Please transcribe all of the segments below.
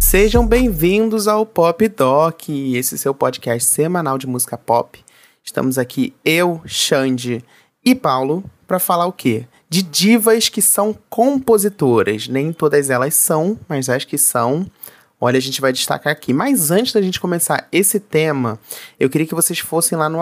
Sejam bem-vindos ao Pop Doc, esse seu podcast semanal de música pop. Estamos aqui eu, Xande e Paulo para falar o quê? De divas que são compositoras. Nem todas elas são, mas as que são, Olha, a gente vai destacar aqui. Mas antes da gente começar esse tema, eu queria que vocês fossem lá no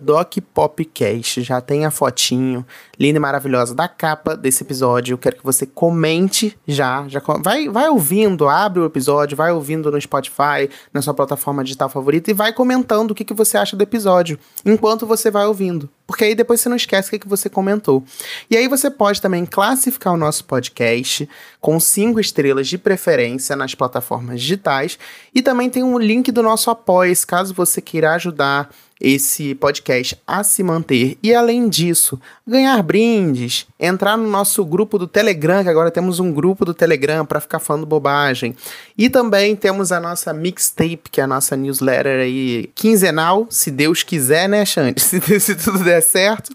DocPopcast. Já tem a fotinho linda e maravilhosa da capa desse episódio. Eu quero que você comente já. já vai, vai ouvindo, abre o episódio, vai ouvindo no Spotify, na sua plataforma digital favorita e vai comentando o que, que você acha do episódio enquanto você vai ouvindo. Porque aí depois você não esquece o que, que você comentou. E aí você pode também classificar o nosso podcast com cinco estrelas de preferência nas plataformas digitais. E também tem um link do nosso apoio, caso você queira ajudar esse podcast a se manter e além disso, ganhar brindes, entrar no nosso grupo do Telegram, que agora temos um grupo do Telegram para ficar falando bobagem. E também temos a nossa mixtape, que é a nossa newsletter aí quinzenal, se Deus quiser, né, Xande? Se, se tudo der certo.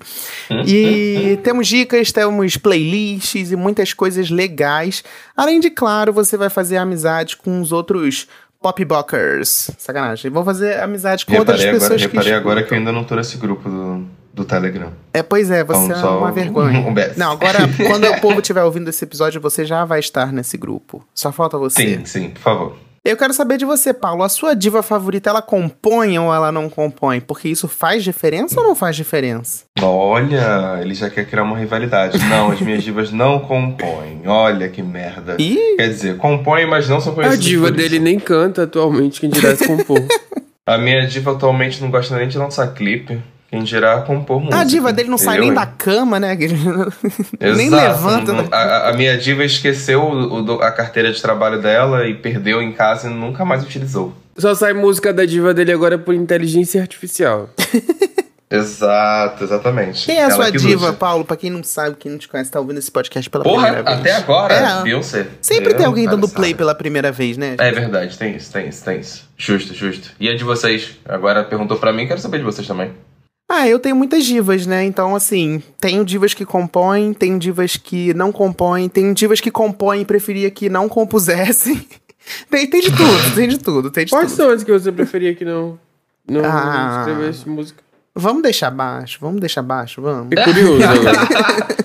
E temos dicas, temos playlists e muitas coisas legais. Além de, claro, você vai fazer amizade com os outros Popbockers. Sacanagem. Vou fazer amizade com reparei outras pessoas agora, que Reparei agora que eu ainda não tô nesse grupo do, do Telegram. É, pois é, você então, é uma vergonha. Um, um não, agora, quando o povo estiver ouvindo esse episódio, você já vai estar nesse grupo. Só falta você. Sim, sim, por favor. Eu quero saber de você, Paulo. A sua diva favorita, ela compõe ou ela não compõe? Porque isso faz diferença ou não faz diferença? Olha, ele já quer criar uma rivalidade. Não, as minhas divas não compõem. Olha que merda. Ih? Quer dizer, compõem, mas não são conhecidas A diva dele nem canta atualmente, quem dirá se compor. A minha diva atualmente não gosta nem de lançar clipe. Quem dirá compor música. A diva dele não sai nem da cama, né? nem levanta. Não, a, a, minha diva esqueceu o, o, a carteira de trabalho dela e perdeu em casa e nunca mais utilizou. Só sai música da diva dele agora por inteligência artificial. Exato, exatamente. Quem é a Ela sua diva, luta. Paulo? Pra quem não sabe, quem não te conhece, tá ouvindo esse podcast pela Porra, primeira vez. até agora, é. Beyoncé. Sempre tem alguém dando play pela primeira vez, né? É verdade, tem isso, tem isso, tem isso. Justo, justo. E a de vocês? Agora perguntou pra mim, quero saber de vocês também. Ah, eu tenho muitas divas, né? Então, assim, tenho divas que compõem, tenho divas que não compõem, tenho divas que compõem e preferia que não compusessem. tem, tem de tudo, tem de tudo, tem de Quais tudo. são as que você preferia que não, não ah, escrevesse música? Vamos deixar baixo, vamos deixar baixo, vamos. Fiquei curioso agora.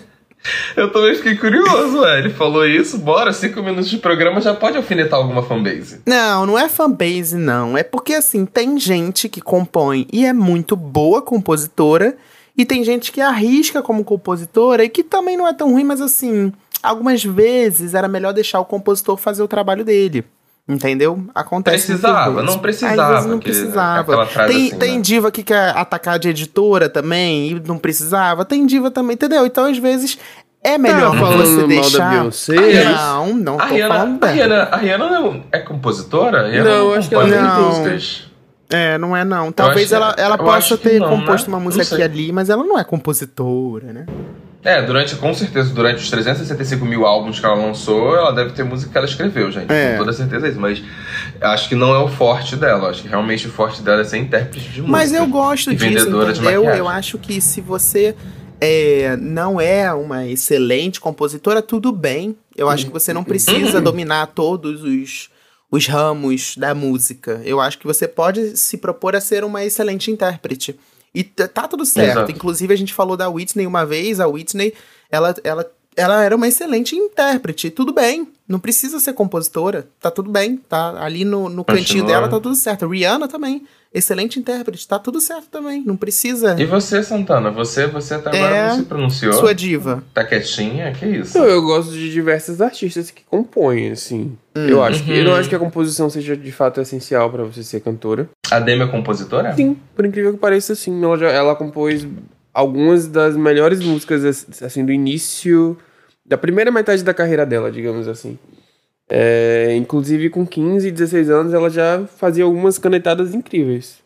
Eu também fiquei curioso, ué. Ele falou isso, bora, cinco minutos de programa já pode alfinetar alguma fanbase. Não, não é fanbase, não. É porque, assim, tem gente que compõe e é muito boa compositora, e tem gente que arrisca como compositora e que também não é tão ruim, mas, assim, algumas vezes era melhor deixar o compositor fazer o trabalho dele. Entendeu? Acontece. Precisava, não precisava. Às vezes não precisava. Tem, assim, tem né? diva que quer atacar de editora também e não precisava. Tem diva também, entendeu? Então, às vezes, é melhor tá você deixar. Beyoncé, não, não tô a Rihanna, falando. A Rihanna, a Rihanna não é compositora? não, acho que ela não. músicas. É, não é não. Talvez ela, ela possa ter não, composto né? uma música aqui ali, mas ela não é compositora, né? É, durante, com certeza, durante os 365 mil álbuns que ela lançou, ela deve ter música que ela escreveu, gente. É. Com toda certeza é isso. Mas acho que não é o forte dela. Acho que realmente o forte dela é ser intérprete de música. Mas eu gosto disso, vendedora entendeu? De eu acho que se você é, não é uma excelente compositora, tudo bem. Eu acho que você não precisa dominar todos os, os ramos da música. Eu acho que você pode se propor a ser uma excelente intérprete. E tá tudo certo. Exato. Inclusive, a gente falou da Whitney uma vez. A Whitney, ela, ela, ela era uma excelente intérprete. Tudo bem. Não precisa ser compositora. Tá tudo bem. Tá ali no, no cantinho dela, tá tudo certo. Rihanna também excelente intérprete, tá tudo certo também, não precisa. E você, Santana? Você, você até agora é não se pronunciou? Sua diva. Tá quietinha? Que isso? Eu, eu gosto de diversos artistas que compõem, assim. Hum. Eu acho que eu não uhum. acho que a composição seja de fato essencial para você ser cantora. A Demi é compositora? Sim, por incrível que pareça, sim. Ela, já, ela compôs algumas das melhores músicas assim do início da primeira metade da carreira dela, digamos assim. É, inclusive com 15, 16 anos ela já fazia algumas canetadas incríveis.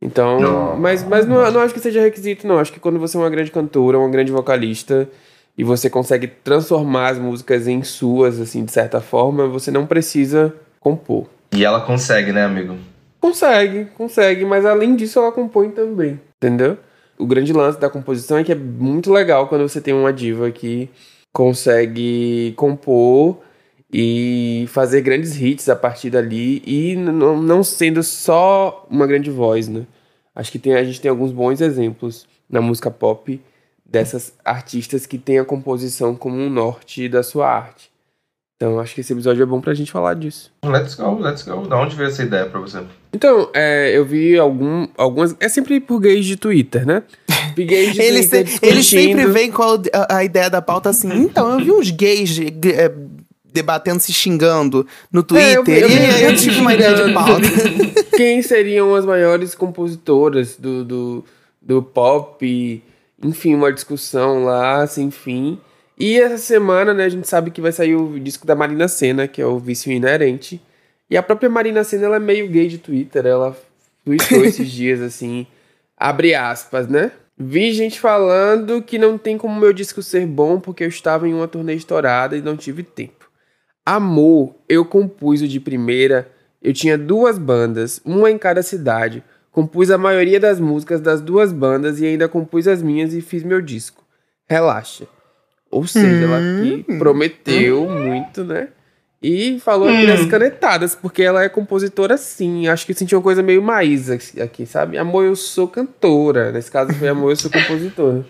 Então, não. mas, mas não, não acho que seja requisito, não. Acho que quando você é uma grande cantora, uma grande vocalista, e você consegue transformar as músicas em suas, assim, de certa forma, você não precisa compor. E ela consegue, né, amigo? Consegue, consegue, mas além disso ela compõe também, entendeu? o grande lance da composição é que é muito legal quando você tem uma diva que consegue compor e fazer grandes hits a partir dali e não, não sendo só uma grande voz, né? Acho que tem, a gente tem alguns bons exemplos na música pop dessas artistas que têm a composição como um norte da sua arte. Então, acho que esse episódio é bom pra gente falar disso. Let's go, let's go. Da onde veio essa ideia pra você? Então, é, eu vi algum, algumas. É sempre por gays de Twitter, né? Gays Twitter se, eles sempre vêm com a, a, ideia da pauta assim. Então, eu vi uns gays de, é, debatendo, se xingando no Twitter. É, eu, eu, e eu tive uma ideia de pauta. Quem seriam as maiores compositoras do, do, do pop? Enfim, uma discussão lá, sem fim. E essa semana, né, a gente sabe que vai sair o disco da Marina Senna, que é o Vício Inerente. E a própria Marina Senna, ela é meio gay de Twitter, ela tweetou esses dias, assim, abre aspas, né? Vi gente falando que não tem como meu disco ser bom porque eu estava em uma turnê estourada e não tive tempo. Amor, eu compus o de primeira, eu tinha duas bandas, uma em cada cidade, compus a maioria das músicas das duas bandas e ainda compus as minhas e fiz meu disco. Relaxa. Ou seja, hum, ela prometeu hum. muito, né? E falou aqui das hum. canetadas, porque ela é compositora sim. Acho que sentiu uma coisa meio Maísa aqui, sabe? Amor, eu sou cantora. Nesse caso foi Amor, eu sou compositora.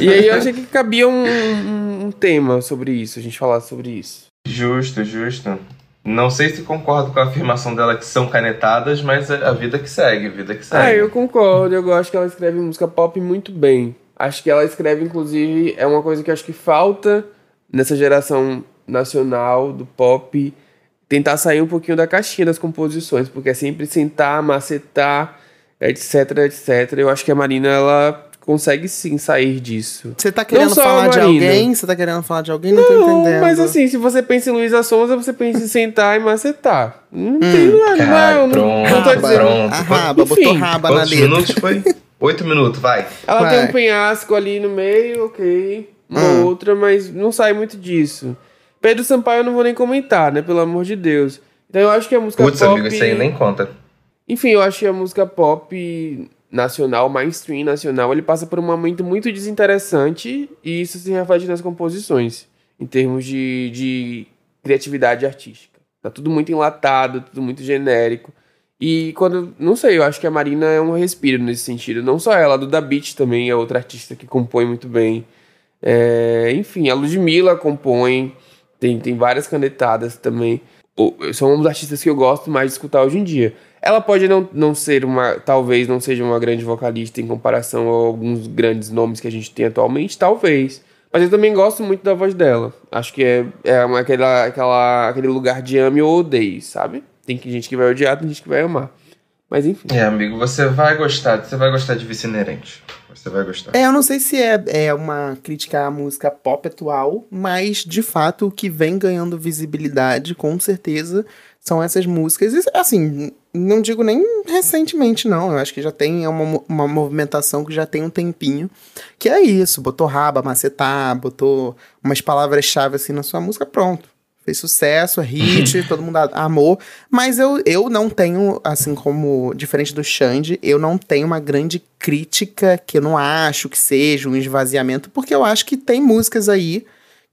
e aí eu achei que cabia um, um, um, tema sobre isso, a gente falar sobre isso. Justo, justo. Não sei se concordo com a afirmação dela que são canetadas, mas é a vida que segue, a vida que segue. Ah, eu concordo. Eu gosto que ela escreve música pop muito bem. Acho que ela escreve, inclusive, é uma coisa que acho que falta nessa geração nacional do pop, tentar sair um pouquinho da caixinha das composições, porque é sempre sentar, macetar, etc, etc. Eu acho que a Marina, ela consegue sim sair disso. Você tá querendo falar de alguém? Você tá querendo falar de alguém? Não, não tô entendendo. Mas assim, se você pensa em Luísa Sonza, você pensa em sentar e macetar. Não hum. tem nada, não, não, não tô dizendo. Pronto. A raba, Enfim, botou raba na letra. minutos foi? Oito minutos, vai. Ela vai. tem um penhasco ali no meio, ok. Uma hum. outra, mas não sai muito disso. Pedro Sampaio eu não vou nem comentar, né? Pelo amor de Deus. Então eu acho que a música Putz, pop... amigo, isso aí nem conta. Enfim, eu acho que a música pop nacional, mainstream nacional, ele passa por um momento muito desinteressante e isso se reflete nas composições, em termos de, de criatividade artística. Tá tudo muito enlatado, tudo muito genérico. E quando. Não sei, eu acho que a Marina é um respiro nesse sentido. Não só ela, a Duda Beat também é outra artista que compõe muito bem. É, enfim, a Ludmilla compõe. Tem, tem várias canetadas também. São um dos artistas que eu gosto mais de escutar hoje em dia. Ela pode não, não ser uma. Talvez não seja uma grande vocalista em comparação a alguns grandes nomes que a gente tem atualmente, talvez. Mas eu também gosto muito da voz dela. Acho que é, é uma, aquela, aquela, aquele lugar de ame ou odeio, sabe? Tem gente que vai odiar, tem gente que vai amar. Mas enfim. É, amigo, você vai gostar, você vai gostar de Vice Inerente. Você vai gostar. É, eu não sei se é, é uma crítica à música pop atual, mas de fato o que vem ganhando visibilidade, com certeza, são essas músicas. E, assim, não digo nem recentemente, não. Eu acho que já tem uma, uma movimentação que já tem um tempinho. Que é isso, botou raba, macetar, botou umas palavras-chave assim na sua música, pronto fez sucesso, é hit, todo mundo amou. Mas eu, eu não tenho, assim como, diferente do Xande, eu não tenho uma grande crítica que eu não acho que seja um esvaziamento, porque eu acho que tem músicas aí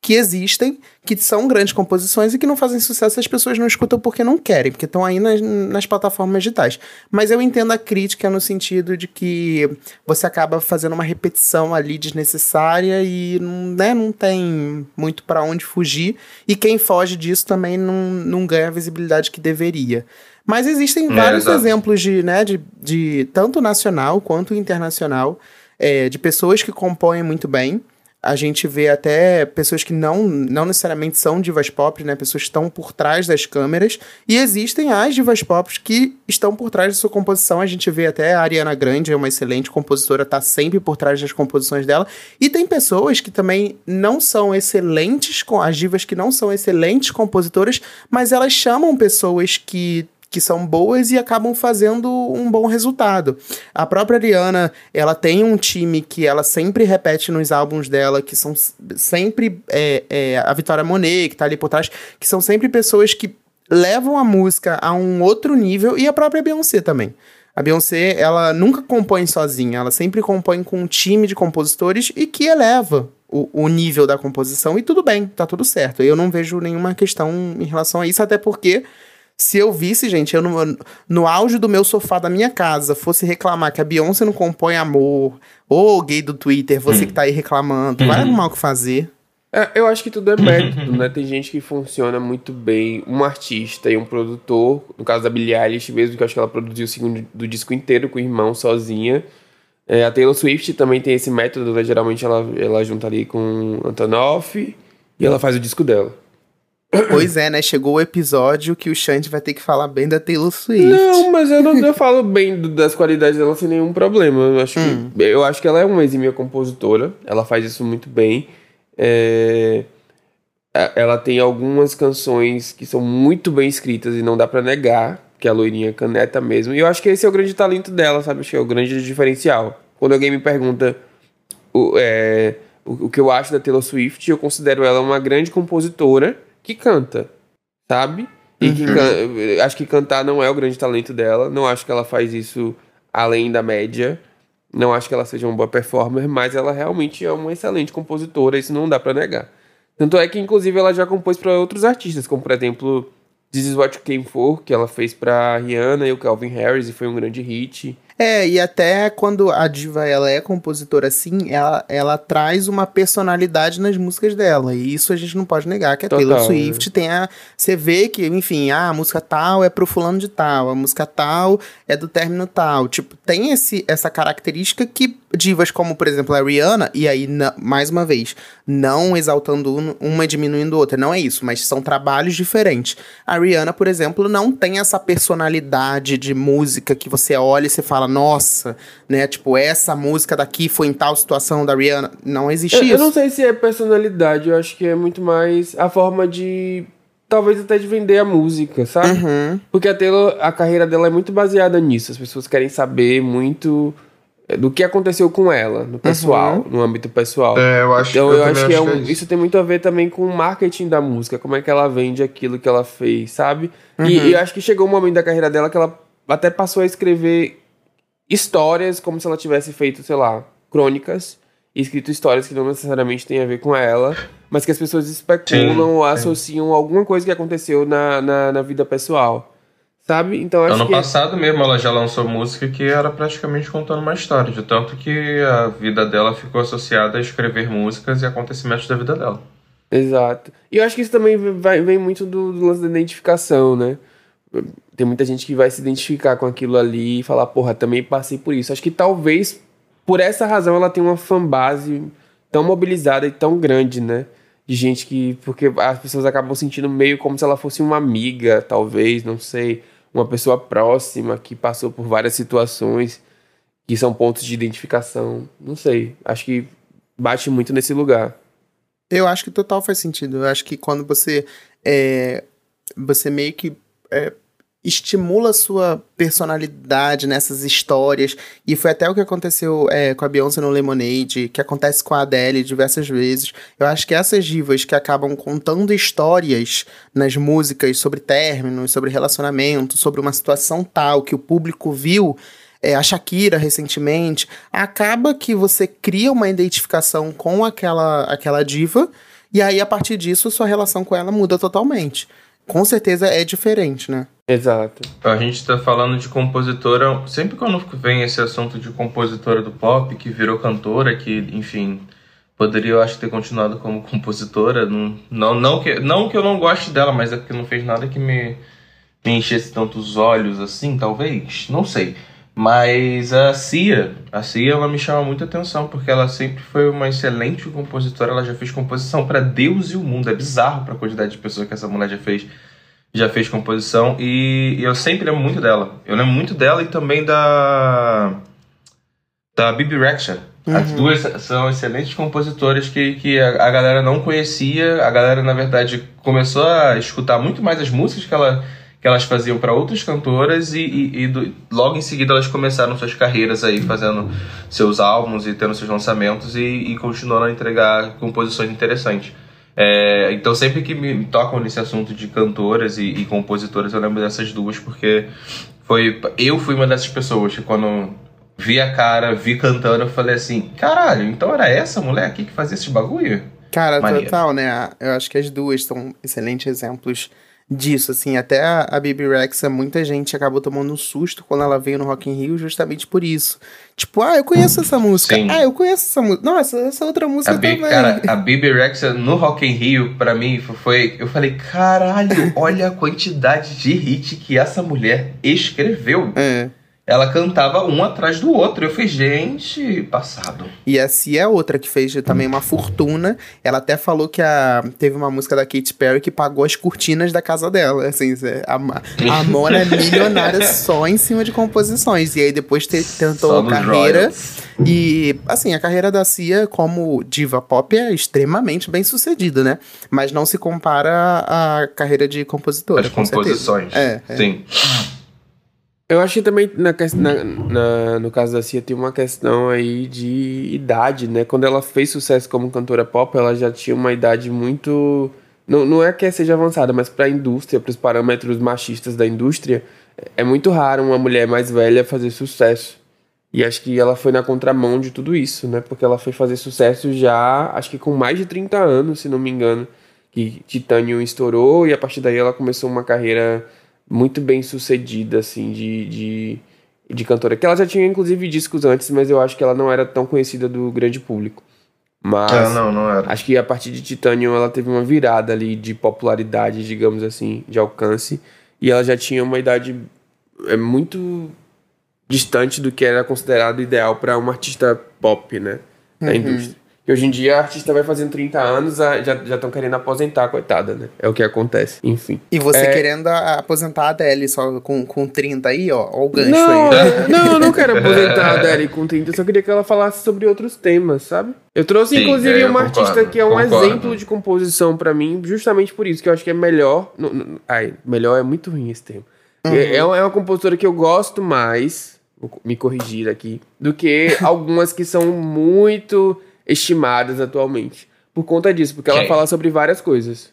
que existem, que são grandes composições e que não fazem sucesso, as pessoas não escutam porque não querem, porque estão aí nas, nas plataformas digitais. Mas eu entendo a crítica no sentido de que você acaba fazendo uma repetição ali desnecessária e né, não tem muito para onde fugir, e quem foge disso também não, não ganha a visibilidade que deveria. Mas existem é, vários exemplos de, né, de, de tanto nacional quanto internacional, é, de pessoas que compõem muito bem a gente vê até pessoas que não, não necessariamente são divas pop, né? Pessoas que estão por trás das câmeras. E existem as divas pop que estão por trás da sua composição. A gente vê até a Ariana Grande, é uma excelente compositora, tá sempre por trás das composições dela. E tem pessoas que também não são excelentes, as divas que não são excelentes compositoras, mas elas chamam pessoas que que são boas e acabam fazendo um bom resultado. A própria Ariana, ela tem um time que ela sempre repete nos álbuns dela, que são sempre é, é, a Vitória Monet, que tá ali por trás, que são sempre pessoas que levam a música a um outro nível, e a própria Beyoncé também. A Beyoncé, ela nunca compõe sozinha, ela sempre compõe com um time de compositores e que eleva o, o nível da composição. E tudo bem, tá tudo certo. Eu não vejo nenhuma questão em relação a isso, até porque se eu visse, gente, eu no, no auge do meu sofá da minha casa fosse reclamar que a Beyoncé não compõe amor, ou gay do Twitter, você hum. que tá aí reclamando, uhum. vai arrumar o que fazer. É, eu acho que tudo é método, né? Tem gente que funciona muito bem, um artista e um produtor, no caso da Billie Eilish mesmo, que eu acho que ela produziu o segundo do disco inteiro com o irmão sozinha. É, a Taylor Swift também tem esse método, né? Geralmente ela, ela junta ali com Antonoff e ela faz o disco dela. Pois é, né? Chegou o episódio que o Shanti vai ter que falar bem da Taylor Swift. Não, mas eu não eu falo bem das qualidades dela sem nenhum problema. Eu acho, hum. que, eu acho que ela é uma exímia compositora, ela faz isso muito bem. É, ela tem algumas canções que são muito bem escritas e não dá para negar que a loirinha caneta mesmo. E eu acho que esse é o grande talento dela, sabe? Acho que é o grande diferencial. Quando alguém me pergunta o, é, o, o que eu acho da Taylor Swift, eu considero ela uma grande compositora que canta, sabe? E que uhum. acho que cantar não é o grande talento dela. Não acho que ela faz isso além da média. Não acho que ela seja uma boa performer, mas ela realmente é uma excelente compositora, isso não dá para negar. Tanto é que, inclusive, ela já compôs para outros artistas, como, por exemplo, This Is What You Came For, que ela fez para Rihanna e o Calvin Harris, e foi um grande hit. É, e até quando a diva ela é compositora assim, ela, ela traz uma personalidade nas músicas dela. E isso a gente não pode negar, que a Total, Taylor Swift tem a. Você vê que, enfim, ah, a música tal é pro fulano de tal, a música tal é do término tal. Tipo, tem esse, essa característica que divas como, por exemplo, a Rihanna, e aí, mais uma vez, não exaltando uma e diminuindo outra, não é isso, mas são trabalhos diferentes. A Rihanna, por exemplo, não tem essa personalidade de música que você olha e você fala, nossa, né, tipo, essa música daqui foi em tal situação da Rihanna. Não existe eu, isso. Eu não sei se é personalidade, eu acho que é muito mais a forma de talvez até de vender a música, sabe? Uhum. Porque a Taylor, a carreira dela é muito baseada nisso. As pessoas querem saber muito do que aconteceu com ela, no pessoal, uhum. no âmbito pessoal. É, eu acho, então, eu, eu acho que, é, um, é isso. isso. tem muito a ver também com o marketing da música, como é que ela vende aquilo que ela fez, sabe? Uhum. E, e acho que chegou um momento da carreira dela que ela até passou a escrever histórias como se ela tivesse feito, sei lá, crônicas, e escrito histórias que não necessariamente têm a ver com ela, mas que as pessoas especulam sim, ou associam sim. alguma coisa que aconteceu na, na, na vida pessoal. Sabe? Então acho Ano que... passado mesmo ela já lançou música que era praticamente contando uma história, de tanto que a vida dela ficou associada a escrever músicas e acontecimentos da vida dela. Exato. E eu acho que isso também vai, vem muito do, do lance da identificação, né? Tem muita gente que vai se identificar com aquilo ali e falar, porra, também passei por isso. Acho que talvez por essa razão ela tenha uma fanbase tão mobilizada e tão grande, né? De gente que. Porque as pessoas acabam sentindo meio como se ela fosse uma amiga, talvez, não sei uma pessoa próxima que passou por várias situações que são pontos de identificação. Não sei. Acho que bate muito nesse lugar. Eu acho que total faz sentido. Eu acho que quando você é, você meio que é, estimula a sua personalidade nessas histórias. E foi até o que aconteceu é, com a Beyoncé no Lemonade, que acontece com a Adele diversas vezes. Eu acho que essas divas que acabam contando histórias nas músicas sobre términos, sobre relacionamento, sobre uma situação tal que o público viu. É, a Shakira recentemente, acaba que você cria uma identificação com aquela, aquela diva, e aí a partir disso sua relação com ela muda totalmente com certeza é diferente, né? Exato. A gente tá falando de compositora. Sempre quando vem esse assunto de compositora do pop, que virou cantora, que, enfim, poderia, eu acho, ter continuado como compositora. Não, não, não, que, não que eu não goste dela, mas é porque não fez nada que me, me enchesse tanto os olhos assim, talvez. Não sei. Mas a Cia, a Cia, ela me chama muita atenção porque ela sempre foi uma excelente compositora. Ela já fez composição para Deus e o mundo. É bizarro para a quantidade de pessoas que essa mulher já fez, já fez composição. E, eu sempre lembro muito dela. Eu lembro muito dela e também da da Bibi Rexha. Uhum. As duas são excelentes compositoras que, que a, a galera não conhecia. A galera, na verdade, começou a escutar muito mais as músicas que ela que elas faziam para outras cantoras e, e, e do, logo em seguida elas começaram suas carreiras aí fazendo seus álbuns e tendo seus lançamentos e, e continuando a entregar composições interessantes. É, então sempre que me tocam nesse assunto de cantoras e, e, compositoras eu lembro dessas duas porque foi. Eu fui uma dessas pessoas que quando vi a cara, vi cantando, eu falei assim: caralho, então era essa mulher aqui que fazia esse bagulho? Cara, Maneiro. total, né? Eu acho que as duas são excelentes exemplos disso, assim, até a, a Baby Rexa, muita gente acabou tomando um susto quando ela veio no Rock in Rio justamente por isso. Tipo, ah, eu conheço essa música. Sim. Ah, eu conheço essa música. Nossa, essa outra música a também. Cara, a Baby Rexa no Rock in Rio, pra mim, foi... Eu falei, caralho, olha a quantidade de hit que essa mulher escreveu. É ela cantava um atrás do outro. Eu falei, gente, passado. E a Cia é outra que fez também uma fortuna. Ela até falou que a, teve uma música da Katy Perry que pagou as cortinas da casa dela. Assim, a, a Mona é milionária só em cima de composições. E aí depois te, tentou carreira. E, assim, a carreira da Cia como diva pop é extremamente bem sucedida, né? Mas não se compara à carreira de compositora. As composições. É, é. Sim. Eu acho que também na, na, na, no caso da Cia tem uma questão aí de idade, né? Quando ela fez sucesso como cantora pop, ela já tinha uma idade muito. Não, não é que seja avançada, mas para a indústria, para os parâmetros machistas da indústria, é muito raro uma mulher mais velha fazer sucesso. E acho que ela foi na contramão de tudo isso, né? Porque ela foi fazer sucesso já, acho que com mais de 30 anos, se não me engano. Que Titanium estourou e a partir daí ela começou uma carreira muito bem sucedida, assim, de, de, de cantora. Que ela já tinha, inclusive, discos antes, mas eu acho que ela não era tão conhecida do grande público. Mas é, não, não era. acho que a partir de Titanium ela teve uma virada ali de popularidade, digamos assim, de alcance. E ela já tinha uma idade é, muito distante do que era considerado ideal para uma artista pop, né? Da uhum. indústria. E hoje em dia a artista vai fazendo 30 anos, já estão querendo aposentar, coitada, né? É o que acontece, enfim. E você é... querendo aposentar a Adele só com, com 30 aí, ó, ó o gancho não, aí. Não, eu não quero aposentar a Adele com 30, eu só queria que ela falasse sobre outros temas, sabe? Eu trouxe, Sim, inclusive, é, uma concordo, artista que é um concordo. exemplo de composição para mim, justamente por isso, que eu acho que é melhor. No, no, ai, melhor é muito ruim esse termo. Uhum. É, é, uma, é uma compositora que eu gosto mais, vou me corrigir aqui, do que algumas que são muito estimadas atualmente. Por conta disso, porque Quem? ela fala sobre várias coisas.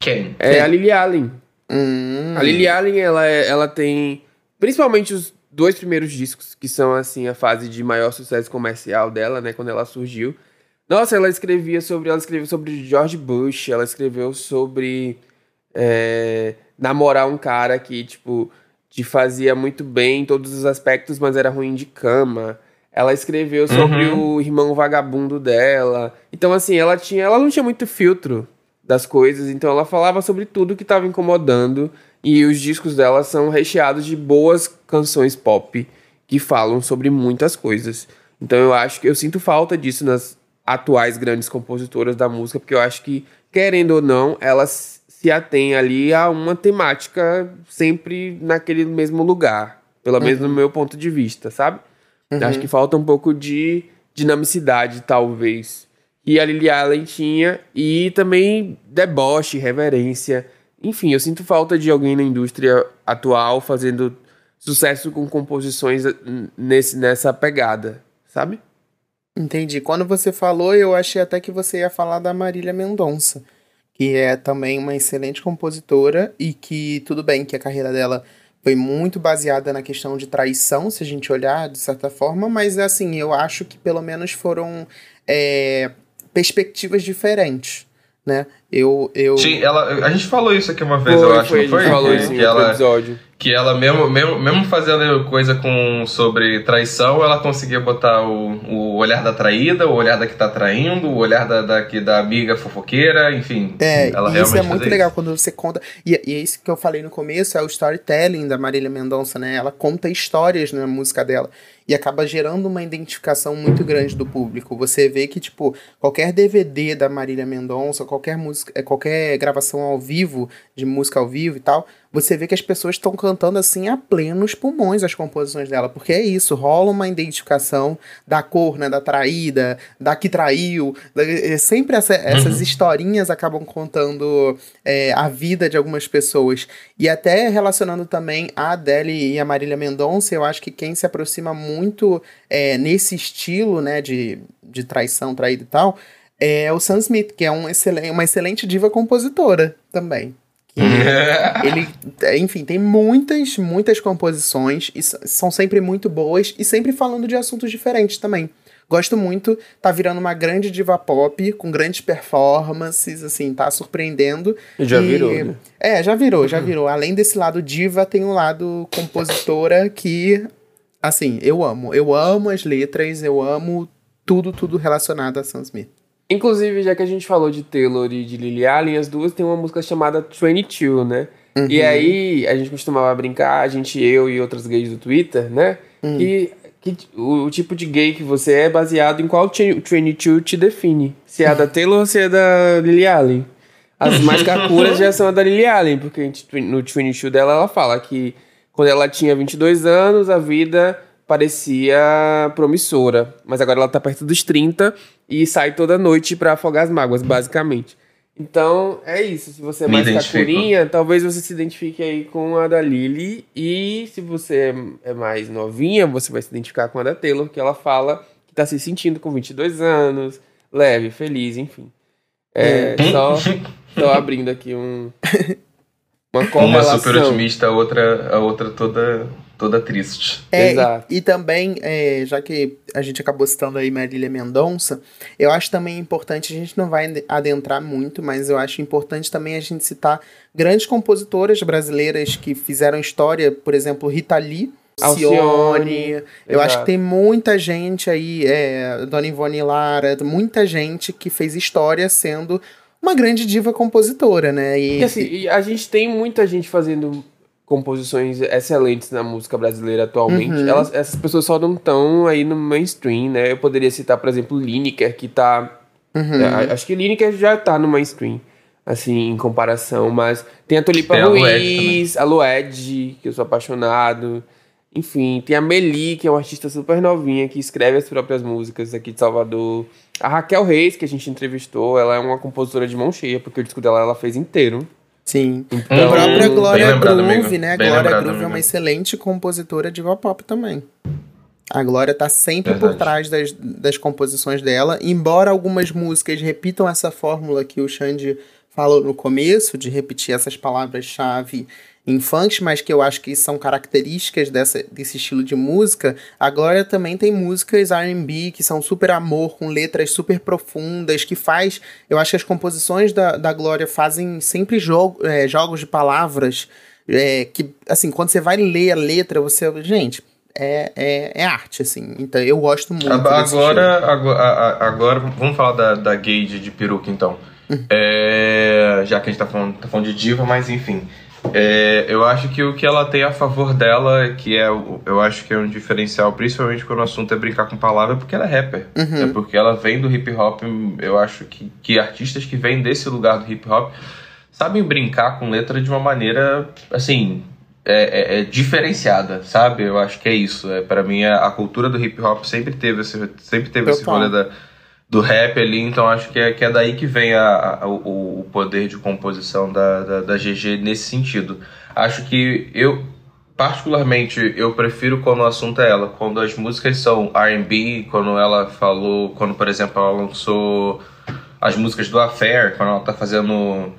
Quem? É Quem? a Lily Allen. Hum. A Lily Allen, ela, é, ela tem. Principalmente os dois primeiros discos, que são assim a fase de maior sucesso comercial dela, né? Quando ela surgiu. Nossa, ela escrevia sobre. Ela escreveu sobre George Bush, ela escreveu sobre é, namorar um cara que, tipo, te fazia muito bem em todos os aspectos, mas era ruim de cama. Ela escreveu sobre uhum. o irmão vagabundo dela. Então, assim, ela tinha. Ela não tinha muito filtro das coisas, então ela falava sobre tudo que estava incomodando. E os discos dela são recheados de boas canções pop que falam sobre muitas coisas. Então eu acho que eu sinto falta disso nas atuais grandes compositoras da música, porque eu acho que, querendo ou não, elas se atêm ali a uma temática sempre naquele mesmo lugar. Pelo menos no uhum. meu ponto de vista, sabe? Uhum. Acho que falta um pouco de dinamicidade, talvez. E a Lily Allen tinha, e também deboche, reverência. Enfim, eu sinto falta de alguém na indústria atual fazendo sucesso com composições nesse, nessa pegada, sabe? Entendi. Quando você falou, eu achei até que você ia falar da Marília Mendonça, que é também uma excelente compositora e que tudo bem que a carreira dela foi muito baseada na questão de traição, se a gente olhar de certa forma, mas assim, eu acho que pelo menos foram é, perspectivas diferentes. Né? Eu, eu... Sim, ela, a gente falou isso aqui uma vez, foi, eu acho, foi, foi? falou isso que ela, episódio que ela mesmo, mesmo, mesmo fazendo coisa com sobre traição, ela conseguia botar o, o olhar da traída, o olhar da que tá traindo, o olhar da, da, que, da amiga fofoqueira, enfim. É, ela isso é muito legal isso. quando você conta. E, e é isso que eu falei no começo, é o storytelling da Marília Mendonça, né? Ela conta histórias na música dela e acaba gerando uma identificação muito grande do público. Você vê que, tipo, qualquer DVD da Marília Mendonça, qualquer música, qualquer gravação ao vivo, de música ao vivo e tal, você vê que as pessoas estão cantando assim a plenos pulmões as composições dela, porque é isso, rola uma identificação da cor, né, da traída, da que traiu, da, é, sempre essa, essas uhum. historinhas acabam contando é, a vida de algumas pessoas, e até relacionando também a Adele e a Marília Mendonça, eu acho que quem se aproxima muito é, nesse estilo, né, de, de traição, traída e tal, é o Sam Smith, que é um excelente, uma excelente diva compositora também ele, enfim, tem muitas, muitas composições e são sempre muito boas e sempre falando de assuntos diferentes também. Gosto muito, tá virando uma grande diva pop, com grandes performances, assim, tá surpreendendo. Já e, virou, né? É, já virou, já virou. Além desse lado diva, tem um lado compositora que, assim, eu amo. Eu amo as letras, eu amo tudo, tudo relacionado a Sam Smith. Inclusive, já que a gente falou de Taylor e de Lily Allen, as duas têm uma música chamada 22, né? Uhum. E aí, a gente costumava brincar, a gente, eu e outras gays do Twitter, né? Uhum. E que, o, o, tipo de gay que você é baseado em qual 22 te define. Se é a da Taylor ou se é da Lily Allen. As mais cacuras já são a da Lily Allen, porque no 22 dela ela fala que quando ela tinha 22 anos, a vida parecia promissora. Mas agora ela tá perto dos 30 e sai toda noite para afogar as mágoas, basicamente. Então, é isso. Se você é mais cacurinha, talvez você se identifique aí com a da Lily. E se você é mais novinha, você vai se identificar com a da Taylor, que ela fala que tá se sentindo com 22 anos, leve, feliz, enfim. É, é. só, só abrindo aqui um... Uma, uma super otimista, a outra, a outra toda toda triste. É, Exato. E, e também, é, já que a gente acabou citando aí Marília Mendonça, eu acho também importante, a gente não vai adentrar muito, mas eu acho importante também a gente citar grandes compositoras brasileiras que fizeram história, por exemplo, Rita Lee, Alcione. Eu acho que tem muita gente aí, é, Dona Ivone Lara, muita gente que fez história sendo uma grande diva compositora, né? E, e assim, a gente tem muita gente fazendo composições excelentes na música brasileira atualmente. Uhum. Elas, essas pessoas só não estão aí no mainstream, né? Eu poderia citar, por exemplo, Lineker, que tá. Uhum. É, acho que Lineker já tá no mainstream, assim, em comparação. Mas tem a Tulipa tem Ruiz, a Lued, que eu sou apaixonado. Enfim, tem a Meli, que é uma artista super novinha, que escreve as próprias músicas aqui de Salvador. A Raquel Reis, que a gente entrevistou, ela é uma compositora de mão cheia, porque o disco dela ela fez inteiro. Sim. Então, a própria Glória Groove, né? Bem Glória Groove é uma excelente compositora de pop também. A Glória tá sempre Verdade. por trás das, das composições dela, embora algumas músicas repitam essa fórmula que o Xande falou no começo, de repetir essas palavras-chave funk, mas que eu acho que são características dessa, desse estilo de música, a Glória também tem músicas R&B que são super amor, com letras super profundas, que faz... Eu acho que as composições da, da Glória fazem sempre jogo, é, jogos de palavras é, que, assim, quando você vai ler a letra, você... Gente, é, é, é, arte, assim. Então eu gosto muito. Agora, agora, agora, vamos falar da, da Gage de peruca, então. Uhum. É, já que a gente tá falando, tá falando de diva, mas enfim. É, eu acho que o que ela tem a favor dela, que é, eu acho que é um diferencial, principalmente quando o assunto é brincar com palavra, é porque ela é rapper. Uhum. É porque ela vem do hip hop. Eu acho que, que artistas que vêm desse lugar do hip hop sabem brincar com letra de uma maneira, assim, é, é, é diferenciada, sabe? Eu acho que é isso. É, para mim, a, a, cultura do hip hop sempre teve esse, sempre teve esse rolê da do rap ali, então acho que é, que é daí que vem a, a o, o, poder de composição da, da, da, GG nesse sentido. Acho que eu, particularmente, eu prefiro quando o assunto é ela, quando as músicas são R&B, quando ela falou, quando, por exemplo, ela lançou as músicas do Affair, quando ela tá fazendo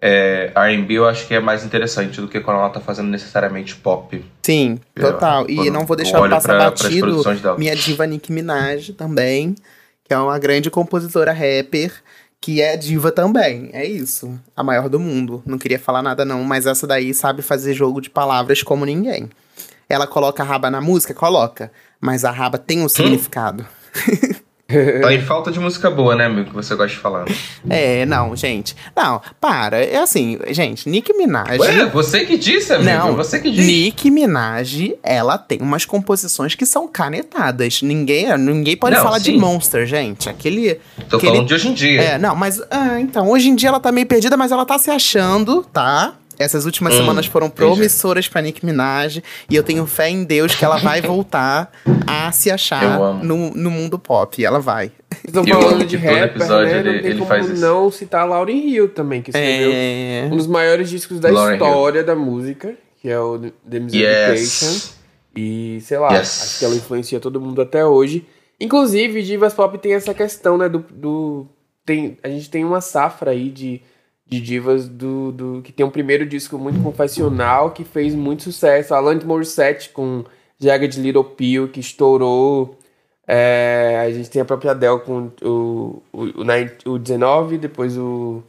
é, R&B, eu acho que é mais interessante do que quando ela tá fazendo necessariamente pop. Sim, total. e não vou deixar passar pra, batido minha diva Nicki Minaj também que é uma grande compositora rapper, que é diva também. É isso. A maior do mundo. Não queria falar nada, não, mas essa daí sabe fazer jogo de palavras como ninguém. Ela coloca a raba na música? Coloca. Mas a raba tem um significado. Tá em falta de música boa, né, amigo? Que você gosta de falar. É, não, gente. Não, para. É assim, gente, Nicki Minaj. Ué, você que disse, amigo. Não, você que disse. Nicki Minaj, ela tem umas composições que são canetadas. Ninguém, ninguém pode não, falar sim. de Monster, gente. Aquele. Tô aquele... falando de hoje em dia. É, não, mas. Ah, então, hoje em dia ela tá meio perdida, mas ela tá se achando, tá? Essas últimas hum, semanas foram promissoras para Nick Minaj e eu tenho fé em Deus que ela vai voltar a se achar no, no mundo pop. Ela vai. Estão falando de rapper, né? Ele, não tem ele como não citar Lauryn Hill também, que escreveu é... um dos maiores discos da Lauren história Hill. da música, que é o The Musication. Yes. E, sei lá, yes. acho que ela influencia todo mundo até hoje. Inclusive, Divas Pop tem essa questão, né, do... do tem, a gente tem uma safra aí de de divas do, do que tem um primeiro disco muito confessional que fez muito sucesso. A Alanis Morissette com Jagged Little Pill que estourou. É, a gente tem a própria Adele com o, o, o, o 19, depois o,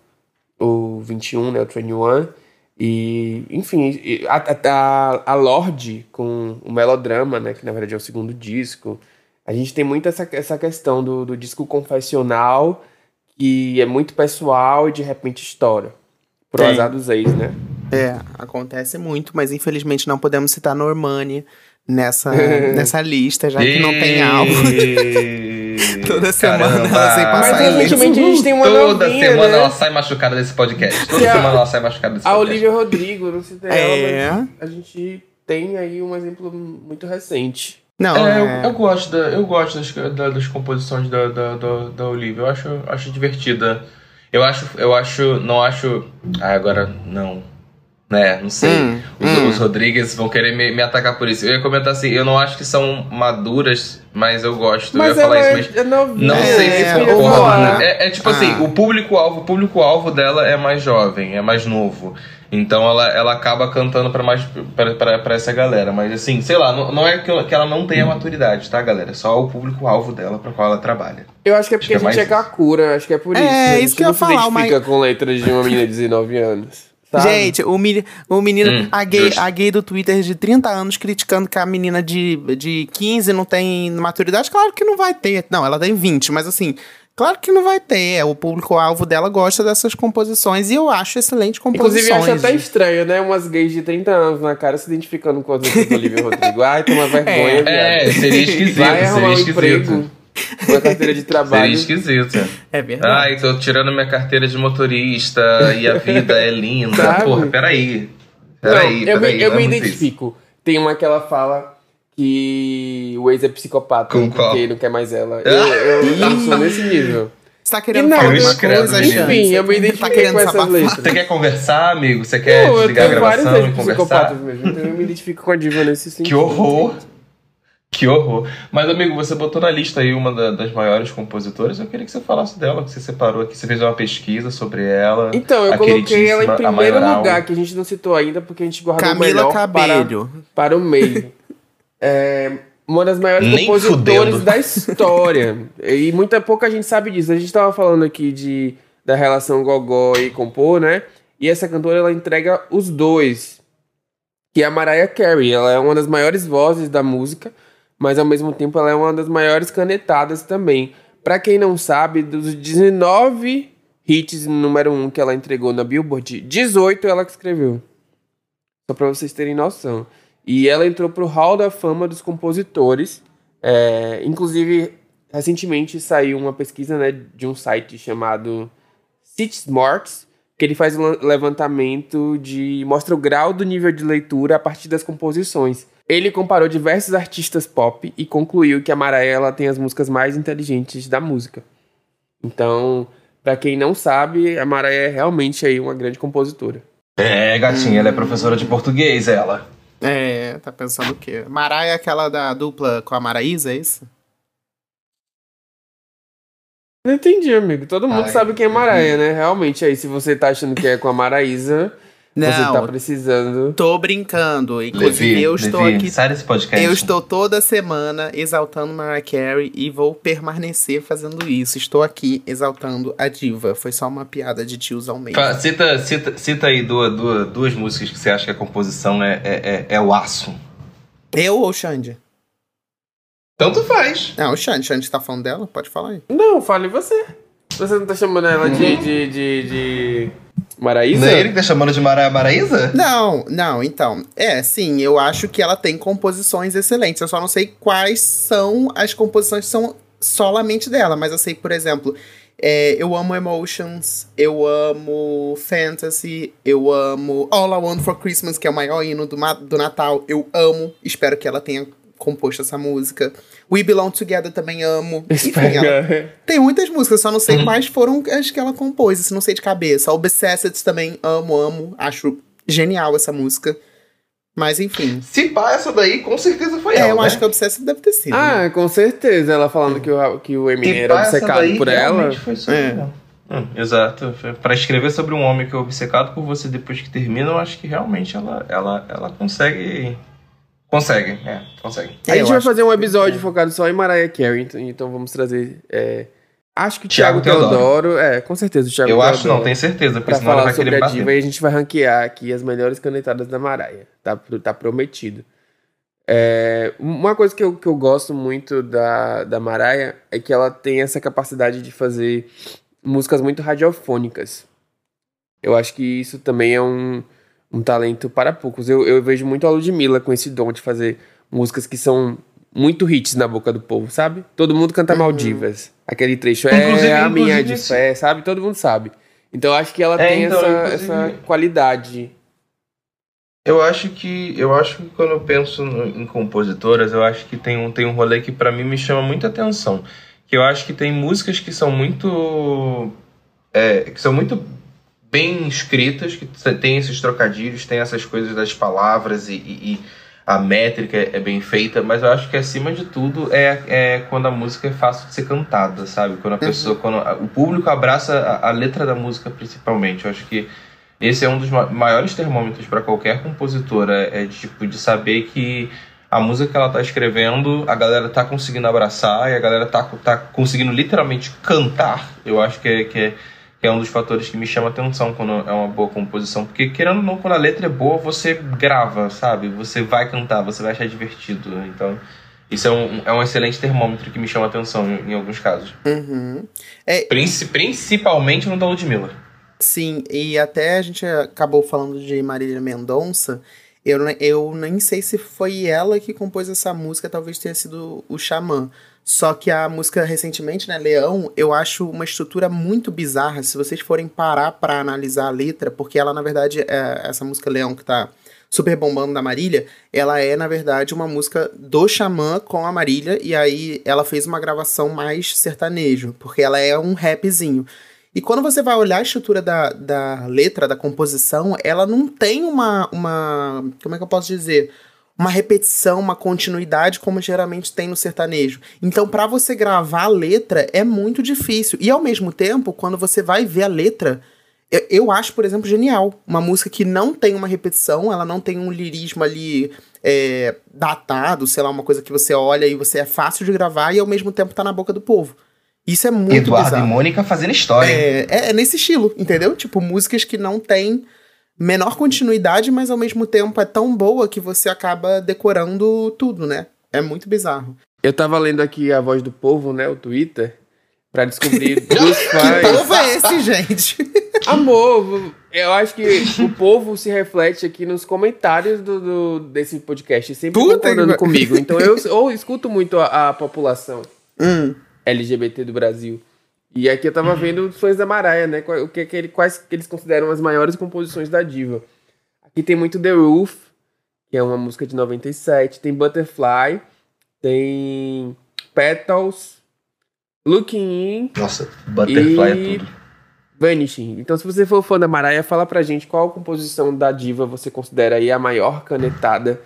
o 21, né, o 21. E, enfim, a, a, a Lorde com o Melodrama, né, que na verdade é o segundo disco. A gente tem muito essa, essa questão do, do disco confessional que é muito pessoal e de repente estoura. Pro azar dos ex, né? É, acontece muito, mas infelizmente não podemos citar Normani nessa, nessa lista, já que não tem álbum. Toda semana Caramba. ela sem passar Mas recentemente a gente tem uma Toda novinha, semana né? ela sai machucada desse podcast. Toda a- semana ela sai machucada desse A podcast. Olivia Rodrigo, não sei se É. ela, mas a gente tem aí um exemplo muito recente. Não, É, eu, é, eu gosto, da, eu gosto das, da- das composições da, da, da, da Olivia. Eu acho, acho divertida. Eu acho, eu acho, não acho. Ah, agora não. Né, não sei. Hum, os, hum. os Rodrigues vão querer me, me atacar por isso. Eu ia comentar assim, eu não acho que são maduras, mas eu gosto. eu ia falar isso, mas. é novinha. Não sei se É, concordo. concordo. né? É, é tipo Ah. assim, o público-alvo, o público-alvo dela é mais jovem, é mais novo. Então ela, ela acaba cantando pra mais pra- pra pra essa galera. Mas assim, sei lá, não, não é que ela, que ela não tenha maturidade, tá, galera? É só o público-alvo dela pra qual ela trabalha. Eu acho que é porque Acho que a é gente é mais Kakura, acho que é por É, isso. né? A isso que eu não ia falar, se identifica com letras de uma menina de 19 anos. Sabe? Gente, o, meni- o menino, Hum, a, gay, justo. a gay do Twitter de 30 anos criticando que a menina de, de 15 não tem maturidade, claro que não vai ter. Não, ela tem 20, mas assim, claro que não vai ter. É, O público-alvo dela gosta dessas composições e eu acho excelente composições. Inclusive, eu acho até estranho, né? Umas gays de 30 anos na cara se identificando com as letras do Olivia Rodrigo. Ai, toma vergonha, É, viado. seria esquisito, Vai arrumar seria um emprego, esquisito. Uma carteira de Seria trabalho. esquisito. É verdade. Ai, tô tirando minha carteira de motorista e a vida é linda. Sabe? Porra, peraí. Não, Peraí, eu peraí. me, eu não é me muito isso. identifico. Tem uma que ela fala que o ex é psicopata Com porque qual? ele não quer mais ela. Eu, eu, eu sou nesse nível. Você tá querendo não, falar eu escrevo, coisa, gente. Enfim, eu me identifiquei tá querendo com essas letras. Você quer conversar, amigo? Você quer Não, eu desligar a gravação e conversar? psicopatas mesmo. Então eu me identifico com a diva nesse sentido. Que horror! Que horror. Mas, amigo, você botou na lista aí uma da- das maiores compositoras. Eu queria que você falasse dela, que você separou aqui. Você fez uma pesquisa sobre ela. Então, eu a coloquei ela em primeiro lugar, que a gente não citou ainda, porque a gente guardou o Camila melhor Cabelho. para, para o meio. É, uma das maiores Nem compositoras fudendo. da história. e muita pouca gente sabe disso. A gente tava falando aqui de, da relação Gogó e compor, né? E essa cantora, ela entrega os dois. Que é a Mariah Carey. Ela é uma das maiores vozes da música, mas ao mesmo tempo ela é uma das maiores canetadas também. Pra quem não sabe, dos 19 hits número 1 que ela entregou na Billboard, 18 ela que escreveu. Só pra vocês terem noção. E ela entrou pro Hall da Fama dos Compositores. É, inclusive, recentemente saiu uma pesquisa né, de um site chamado City Smarts, que ele faz um le- levantamento de. mostra o grau do nível de leitura a partir das composições. Ele comparou diversos artistas pop e concluiu que a Mariah ela tem as músicas mais inteligentes da música. Então, pra quem não sabe, a Mariah é realmente aí uma grande compositora. É, gatinha, ela é professora de português, ela. É, tá pensando o quê? Maraia é aquela da dupla com a Maraísa, é isso? Não entendi, amigo. Todo mundo Ai, sabe quem é Maraia, né? Realmente, aí, se você tá achando que é com a Maraísa, você tá Não, precisando. tô brincando. Inclusive, Levi, eu estou Levi, aqui. sai desse podcast. Eu estou toda semana exaltando Mariah Carey e vou permanecer fazendo isso. Estou aqui exaltando a diva. Foi só uma piada de tiozão mesmo. Cita, cita, cita aí duas, duas, duas músicas que você acha que a composição é, é, é, é o aço. Eu ou Xande? Tanto faz. Não, o Xande. Xande tá falando dela? Pode falar aí. Não, fale você. Você não tá chamando ela de. de. de. de... Maraísa? Não é ele que tá chamando de Mara Maraísa? Não, não, então. É, sim, eu acho que ela tem composições excelentes. Eu só não sei quais são as composições que são solamente dela. Mas eu sei, por exemplo, é, eu amo Emotions, eu amo Fantasy, eu amo All I Want for Christmas, que é o maior hino do, do Natal. Eu amo. Espero que ela tenha composto essa música. We Belong Together também amo. Enfim, ela tem muitas músicas, só não sei quais foram as que ela compôs, isso não sei de cabeça. Obsessed também amo, amo. Acho genial essa música. Mas enfim. Se pá, essa daí com certeza foi É, ela. eu né? acho que Obsessed deve ter sido. né? Ah, com certeza. Ela falando que o, que o Eminem Se era obcecado daí por ela. realmente Foi só É. ela. Hum, exato. Para escrever sobre um homem que é obcecado por você depois que termina, eu acho que realmente ela, ela, ela consegue. Consegue, é, consegue. a gente vai fazer um episódio que... focado só em Mariah Carey, então, então vamos trazer. É... Acho que o Thiago, Thiago Teodoro, Teodoro, é, com certeza o Thiago Eu Teodoro, acho, não, tenho certeza, porque senão falar vai sobre a diva e a gente vai ranquear aqui as melhores canetadas da Mariah. Tá, tá prometido. É, uma coisa que eu, que eu gosto muito da, da Mariah é que ela tem essa capacidade de fazer músicas muito radiofônicas. Eu acho que isso também é um, um talento para poucos. Eu, eu vejo muito a Ludmilla com esse dom de fazer músicas que são muito hits na boca do povo, sabe? Todo mundo canta uhum. Maldivas. Aquele trecho inclusive, é a minha de fé, sabe? Todo mundo sabe. Então eu acho que ela é, tem então, essa, essa qualidade eu acho que eu acho que quando eu penso em compositoras, eu acho que tem um, tem um rolê que para mim me chama muita atenção. Que eu acho que tem músicas que são muito. É, que são muito bem escritas, que tem esses trocadilhos, tem essas coisas das palavras e, e, e a métrica é bem feita, mas eu acho que acima de tudo é, é quando a música é fácil de ser cantada, sabe? Quando a uhum. pessoa, quando a, o público abraça a, a letra da música principalmente. Eu acho que esse é um dos maiores termômetros para qualquer compositora, é, tipo de saber que a música que ela está escrevendo, a galera tá conseguindo abraçar e a galera tá, tá conseguindo literalmente cantar. Eu acho que é, que é, é um dos fatores que me chama atenção quando é uma boa composição. Porque, querendo ou não, quando a letra é boa, você grava, sabe? Você vai cantar, você vai achar divertido. Então, isso é um, é um excelente termômetro que me chama atenção em, em alguns casos. Uhum. É... Princi principalmente no da Ludmilla. Sim, e até a gente acabou falando de Marília Mendonça. Eu, eu nem sei se foi ela que compôs essa música, talvez tenha sido o Xamã. Só que a música recentemente, né, Leão, eu acho uma estrutura muito bizarra. Se vocês forem parar para analisar a letra, porque ela, na verdade, é essa música Leão que tá super bombando da Marília, ela é, na verdade, uma música do Xamã com a Marília, e aí ela fez uma gravação mais sertanejo, porque ela é um rapzinho. E quando você vai olhar a estrutura da, da letra, da composição, ela não tem uma, uma. Como é que eu posso dizer? Uma repetição, uma continuidade, como geralmente tem no sertanejo. Então, para você gravar a letra é muito difícil. E ao mesmo tempo, quando você vai ver a letra, eu, eu acho, por exemplo, genial. Uma música que não tem uma repetição, ela não tem um lirismo ali é, datado, sei lá, uma coisa que você olha e você é fácil de gravar e ao mesmo tempo tá na boca do povo. Isso é muito Eduardo bizarro. e Mônica fazendo história. É, é, é, nesse estilo, entendeu? Tipo, músicas que não têm menor continuidade, mas ao mesmo tempo é tão boa que você acaba decorando tudo, né? É muito bizarro. Eu tava lendo aqui a voz do povo, né? O Twitter, para descobrir dos pais. Que povo é esse, gente? Amor, eu acho que o povo se reflete aqui nos comentários do, do desse podcast, sempre Puta concordando que... comigo. Então eu, eu escuto muito a, a população. Hum. LGBT do Brasil. E aqui eu tava vendo os fãs da Maraia, né? O que, que, ele, quais que eles consideram as maiores composições da diva. Aqui tem muito The Roof, que é uma música de 97. Tem Butterfly. Tem Petals. Looking In. Nossa, Butterfly é tudo. Vanishing. Então, se você for fã da Maraia, fala pra gente qual composição da diva você considera aí a maior canetada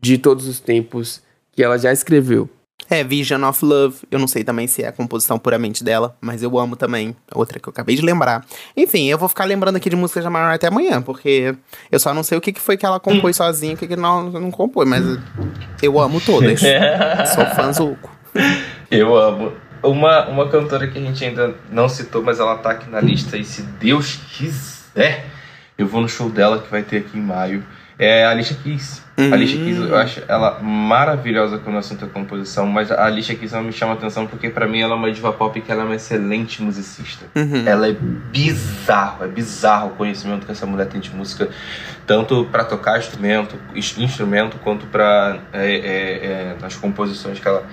de todos os tempos que ela já escreveu. É, Vision of Love. Eu não sei também se é a composição puramente dela, mas eu amo também. Outra que eu acabei de lembrar. Enfim, eu vou ficar lembrando aqui de músicas da Mariah até amanhã, porque eu só não sei o que, que foi que ela compôs sozinha, o que, que não, não compôs, mas eu amo todas. Sou fãzuco. Eu amo. Uma, uma cantora que a gente ainda não citou, mas ela tá aqui na lista, e se Deus quiser, eu vou no show dela que vai ter aqui em maio. É a Alicia Keys. Uhum. A Alicia Keys, eu acho ela maravilhosa quando o assunto é composição, mas a Alicia Keys ela me chama atenção porque para mim ela é uma diva pop que ela é uma excelente musicista. Uhum. Ela é bizarro, é bizarro o conhecimento que essa mulher tem de música, tanto para tocar instrumento, instrumento quanto para é, é, é, nas composições que ela,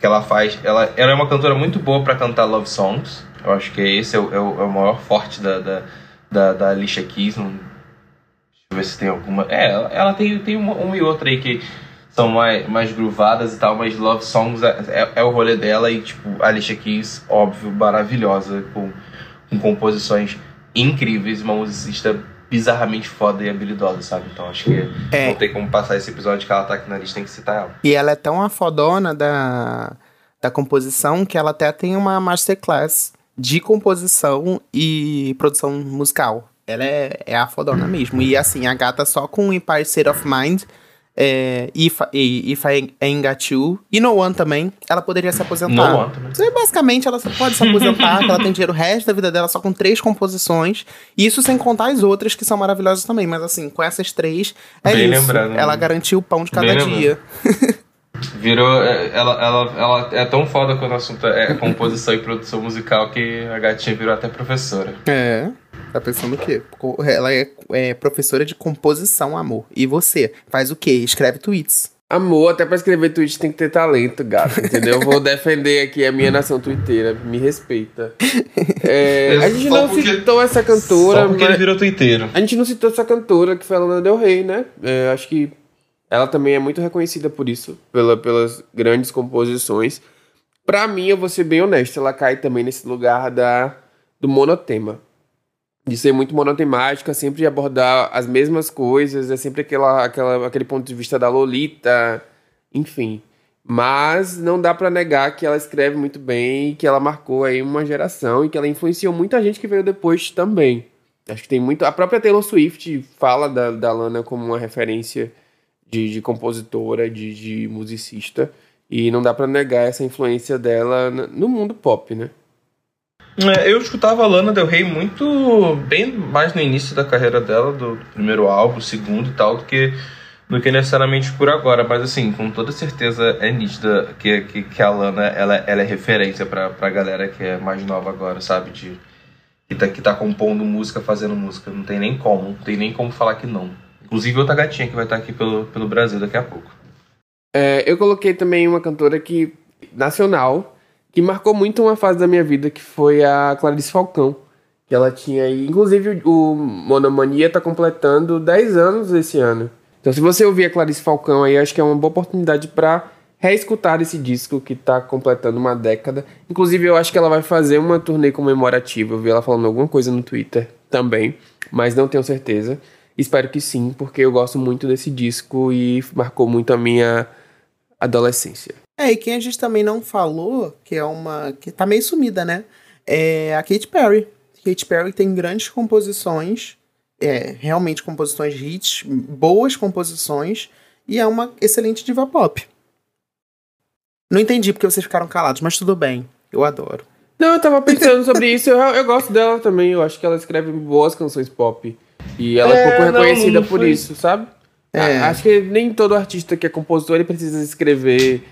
que ela faz. Ela, ela é uma cantora muito boa para cantar love songs. Eu acho que esse é o, é o, é o maior forte da, da, da, da Alicia Keys. Não, ver se tem alguma. É, ela tem, tem uma, uma e outra aí que são mais, mais groovadas e tal, mas Love Songs é, é, é, o rolê dela e, tipo, Alicia Keys, óbvio, maravilhosa, com, com composições incríveis, uma musicista bizarramente foda e habilidosa, sabe? Então acho que é. não tem como passar esse episódio que ela tá aqui na lista, tem que citar ela. E ela é tão a fodona da, da composição que ela até tem uma masterclass de composição e produção musical. Ela é, é a fodona mesmo. E assim, a gata só com Empire State of Mind, é, If, If I Ain't You e No One também, ela poderia se aposentar. No One também. Então, basicamente, ela só pode se aposentar, ela tem dinheiro o resto da vida dela só com três composições. E isso sem contar as outras que são maravilhosas também. Mas assim, com essas três, é Bem isso. lembrado, né? ela garantiu o pão de cada Bem dia. Virou. é, Ela, ela, ela é tão foda quando o assunto é composição e produção musical que a gatinha virou até professora. É. Tá pensando o quê? Ela é, é professora de composição, amor. E você? Faz o quê? Escreve tweets. Amor, até pra escrever tweet tem que ter talento, gato, entendeu? Vou defender aqui a minha nação twitteira, me respeita. É, a gente não porque- citou essa cantora, Só porque ele mas... virou tuiteiro. A gente não citou essa cantora, que foi a Lana Del Rey, né? É, acho que ela também é muito reconhecida por isso, pela, pelas grandes composições. Pra mim, eu vou ser bem honesto, ela cai também nesse lugar da, do monotema. De ser muito monotemática, sempre abordar as mesmas coisas, é sempre aquela, aquela, aquele ponto de vista da Lolita, enfim. Mas não dá pra negar que ela escreve muito bem que ela marcou aí uma geração e que ela influenciou muita gente que veio depois também. Acho que tem muito. A própria Taylor Swift fala da, da Lana como uma referência de, de compositora, de, de musicista. E não dá pra negar essa influência dela no mundo pop, né? É, eu escutava a Lana Del Rey muito bem mais no início da carreira dela, do primeiro álbum, segundo e tal, do que, do que necessariamente por agora. Mas assim, com toda certeza é nítida que, que, que a Lana ela, ela é referência pra, pra galera que é mais nova agora, sabe? De, que, tá, que tá compondo música, fazendo música. Não tem nem como, não tem nem como falar que não. Inclusive outra gatinha que vai estar aqui pelo, pelo Brasil daqui a pouco. É, eu coloquei também uma cantora que nacional que marcou muito uma fase da minha vida, que foi a Clarice Falcão. Que ela tinha aí. Inclusive, o Monomania tá completando 10 anos esse ano. Então, se você ouvir a Clarice Falcão aí, acho que é uma boa oportunidade pra reescutar esse disco que tá completando uma década. Inclusive, eu acho que ela vai fazer uma turnê comemorativa. Eu vi ela falando alguma coisa no Twitter também, mas não tenho certeza. Espero que sim, porque eu gosto muito desse disco e marcou muito a minha adolescência. É, e quem a gente também não falou, que é uma. que tá meio sumida, né? É a Katy Perry. Katy Perry tem grandes composições, é, realmente composições hits, boas composições, e é uma excelente diva pop. Não entendi porque vocês ficaram calados, mas tudo bem. Eu adoro. Não, eu tava pensando sobre isso. Eu, eu gosto dela também. Eu acho que ela escreve boas canções pop. E ela é, É, pouco não, reconhecida não por foi- isso, sabe? É. A- Acho que nem todo artista que é compositor ele precisa escrever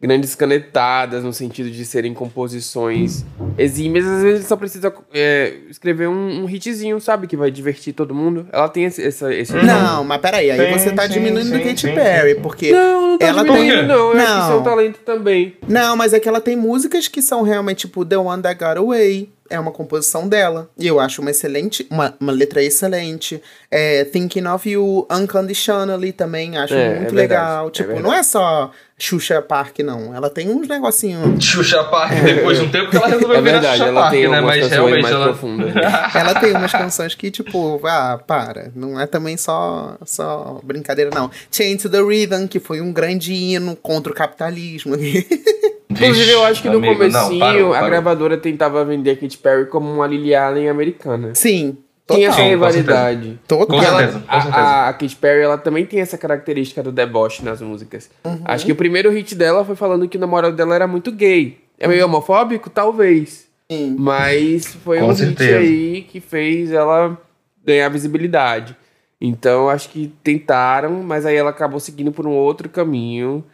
grandes canetadas no sentido de serem composições exímias. Às vezes ele só precisa é, escrever um, um hitzinho, sabe? Que vai divertir todo mundo. Ela tem esse. essa- esse Não, mas peraí, aí Sim, você tá sim, diminuindo sim, Katy Perry, sim. porque. Não, não tá Ela diminuindo, tem- não. Eu acho que isso é Não. um talento também. Não, mas é que ela tem músicas que são realmente, tipo, The One That Got Away. É uma composição dela. E eu acho uma excelente, uma, uma letra excelente. É, Thinking of You Unconditionally também, acho É, muito é legal. é tipo, verdade. não é só Xuxa Park, não. Ela tem uns negocinhos. Xuxa Park, depois de um tempo que ela resolveu É virar verdade, Xuxa ela Park, tem né? Mas realmente mais ela. profundas. né? Ela tem umas canções que, tipo, ah, para. Não é também só, só brincadeira, não. Chain to the Rhythm, que foi um grande hino contra o capitalismo. Inclusive, eu acho que no não, comecinho parou, a gravadora tentava vender a Katy Perry como uma Lily Allen americana. Sim, Tinha essa com rivalidade. Total. Com ela- certeza, com a, certeza. a, a Katy Perry, ela também tem essa característica do deboche nas músicas. Uhum. Acho que o primeiro hit dela foi falando que o namorado dela era muito gay. É meio homofóbico? Talvez. Sim. Mas foi Com um certeza. hit aí que fez ela ganhar visibilidade. Então acho que tentaram, mas aí ela acabou seguindo por um outro caminho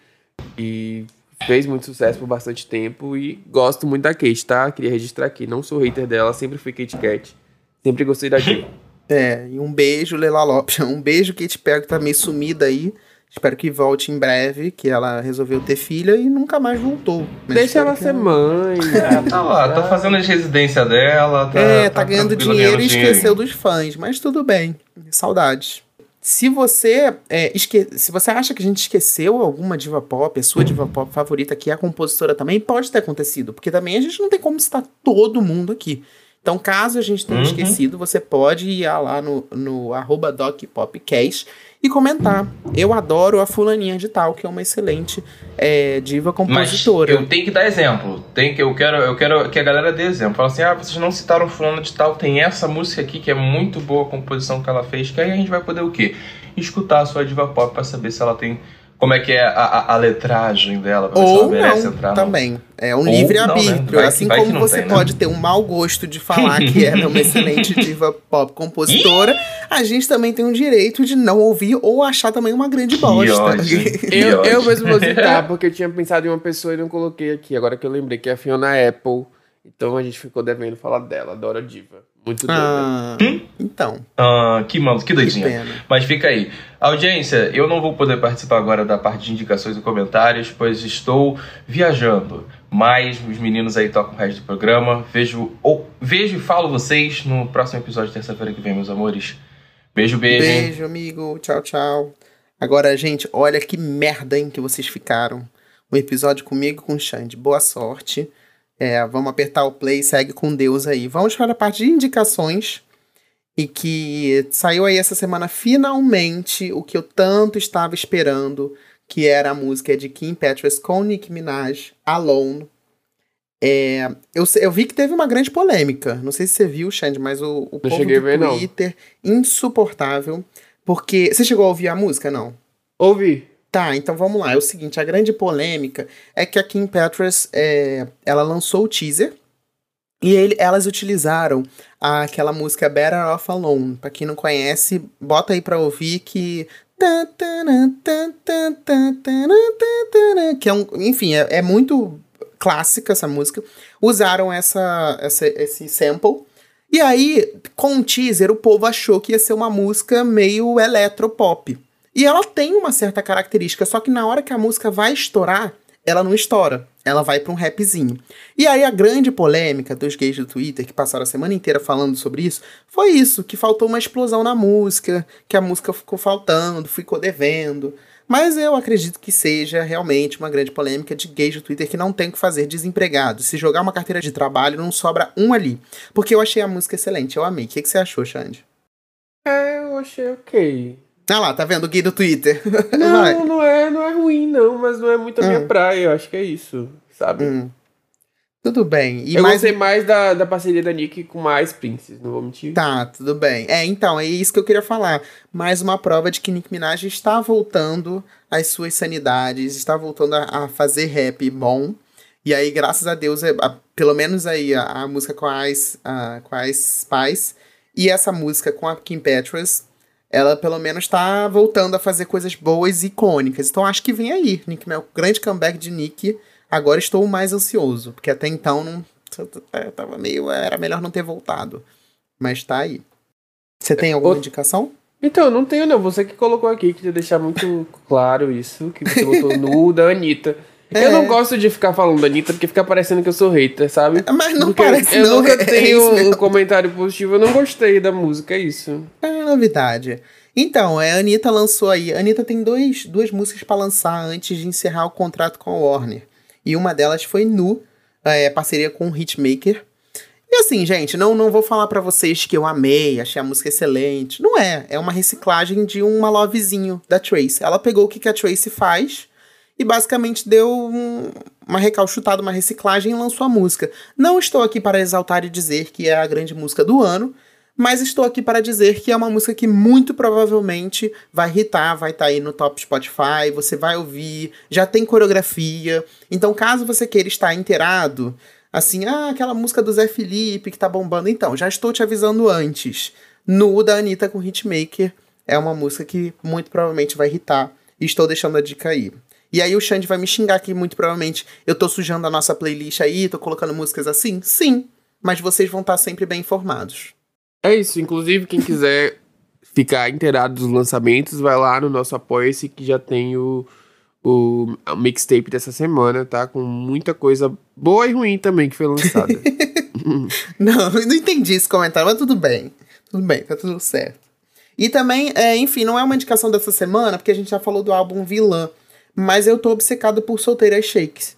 e fez muito sucesso por bastante tempo e gosto muito da Kate, tá? Queria registrar aqui, não sou hater dela, sempre fui Kate Kat. Sempre gostei da Kate. É, e um beijo, Leila Lopes. Um beijo, Katy Perry, que tá meio sumida aí. Espero que volte em breve, que ela resolveu ter filha e nunca mais voltou. Mas Deixa ela ser mãe. Tá lá, tá fazendo as residências dela. Tá, É, tá, ganhando tranquila, dinheiro e ganhando esqueceu dos fãs, mas tudo bem. Saudades. Se você é, esque... se você acha que a gente esqueceu alguma diva pop, a sua diva pop favorita, que é a compositora também, pode ter acontecido, porque também a gente não tem como citar todo mundo aqui. Então, caso a gente tenha Uhum. esquecido, você pode ir lá no, no arroba DocPopcast e comentar. Eu adoro a fulaninha de tal, que é uma excelente é, diva Mas compositora. eu tenho que dar exemplo. Tem que, eu, quero, eu quero que a galera dê exemplo. Fala assim, ah, vocês não citaram fulano de tal, tem essa música aqui que é muito boa a composição que ela fez, que aí a gente vai poder o quê? Escutar a sua diva pop pra saber se ela tem... Como é que é a, a, a letragem dela, pra ver se ela Ou merece não, entrar no- também. É um Ou livre-arbítrio. né? Assim que como você tem, né? pode ter um mau gosto de falar que ela é uma excelente diva pop compositora, a gente também tem o direito de não ouvir ou achar também uma grande bosta. Que Eu, eu mesmo vou citar, porque eu tinha pensado em uma pessoa e não coloquei aqui. Agora que eu lembrei que é a Fiona Apple. Então a gente ficou devendo falar dela. Adoro a diva. Muito doida. Ah, então, Ah, que maluco, que que doidinha. pena. Mas fica aí. Audiência, eu não vou poder participar agora da parte de indicações e comentários, pois estou viajando. Mas os meninos aí tocam o resto do programa. Vejo, ou, vejo e falo vocês no próximo episódio, terça-feira que vem, meus amores. Beijo, beijo. Beijo, amigo. Tchau, tchau. Agora, gente, olha que merda, hein, que vocês ficaram. Um episódio comigo com o Xande. Boa sorte. É, vamos apertar o play, segue com Deus aí. Vamos para a parte de indicações. E que saiu aí essa semana finalmente o que eu tanto estava esperando, que era a música de Kim Petras com Nicki Minaj, Alone. É, eu, eu vi que teve uma grande polêmica. Não sei se você viu, Xande, mas o, o povo do ver, não. Twitter insuportável. Porque. Você chegou a ouvir a música, não? Ouvi. Tá, então vamos lá. É o seguinte, a grande polêmica é que a Kim Petras, é, ela lançou o teaser e ele- elas utilizaram aquela música Better Off Alone. Pra quem não conhece, bota aí pra ouvir que... Que é um... Enfim, é, é muito clássica essa música. Usaram essa, essa, esse sample. E aí, com o teaser, o povo achou que ia ser uma música meio eletropop. E ela tem uma certa característica, só que na hora que a música vai estourar, ela não estoura. Ela vai pra um rapzinho. E aí a grande polêmica dos gays do Twitter, que passaram a semana inteira falando sobre isso, foi isso, que faltou uma explosão na música, que a música ficou faltando, ficou devendo. Mas eu acredito que seja realmente uma grande polêmica de gays do Twitter que não tem o que fazer desempregado. Se jogar uma carteira de trabalho, não sobra um ali. Porque eu achei a música excelente, eu amei. O que, que você achou, Xande? É, eu achei ok. Ah lá, tá vendo o gay do Twitter? Vai. Não, não é, não é ruim, não, mas não é muito a minha Hum. praia, eu acho que é isso, sabe? Hum. Tudo bem. E eu mais gostei mais da, da parceria da Nick com mais Princess, não vou mentir. Tá, tudo bem. É, então, é isso que eu queria falar. Mais uma prova de que Nick Minaj está voltando às suas sanidades, está voltando a, a fazer rap bom. E aí, graças a Deus, é, a- pelo menos aí a, a música com as, a, com as Spice e essa música com a Kim Petras, ela pelo menos tá voltando a fazer coisas boas e icônicas. Então acho que vem aí, Nick Mel, grande comeback de Nick. Agora estou mais ansioso, porque até então não eu tava meio, era melhor não ter voltado. Mas tá aí. Você tem alguma indicação? Então, não tenho não, você que colocou aqui, queria deixar muito claro isso, que você botou nu da Anitta. É. Eu não gosto de ficar falando da Anitta porque fica parecendo que eu sou hater, sabe? Mas não Porque parece eu não, nunca é- é tenho um comentário positivo, eu não gostei da música, é isso. É novidade. Então, é, a Anitta lançou aí. A Anitta tem dois, duas músicas pra lançar antes de encerrar o contrato com a Warner. E uma delas foi Nu, é, parceria com o Hitmaker. E assim, gente, não, não vou falar pra vocês que eu amei, achei a música excelente. Não é. É uma reciclagem de uma lovezinho da Trace. Ela pegou o que, que a Trace faz e basicamente deu um- uma recalchutada, uma reciclagem e lançou a música. Não estou aqui para exaltar e dizer que é a grande música do ano, mas estou aqui para dizer que é uma música que muito provavelmente vai hitar, vai estar aí no top Spotify, você vai ouvir, já tem coreografia. Então, caso você queira estar inteirado, assim, ah, aquela música do Zé Felipe que tá bombando, então, já estou te avisando antes. Nu da Anitta com Hitmaker é uma música que muito provavelmente vai e estou deixando a dica aí. E aí o Xande vai me xingar que muito provavelmente eu tô sujando a nossa playlist aí, tô colocando músicas assim? Sim, mas vocês vão estar sempre bem informados. É isso, inclusive quem quiser ficar inteirado dos lançamentos, vai lá no nosso Apoia-se que já tem o, o mixtape dessa semana, tá? Com muita coisa boa e ruim também que foi lançada. Não, não entendi esse comentário, mas tudo bem. Tudo bem, tá tudo certo. E também, é, enfim, não é uma indicação dessa semana, porque a gente já falou do álbum Vilã. Mas eu tô obcecado por Solteiras Shakes.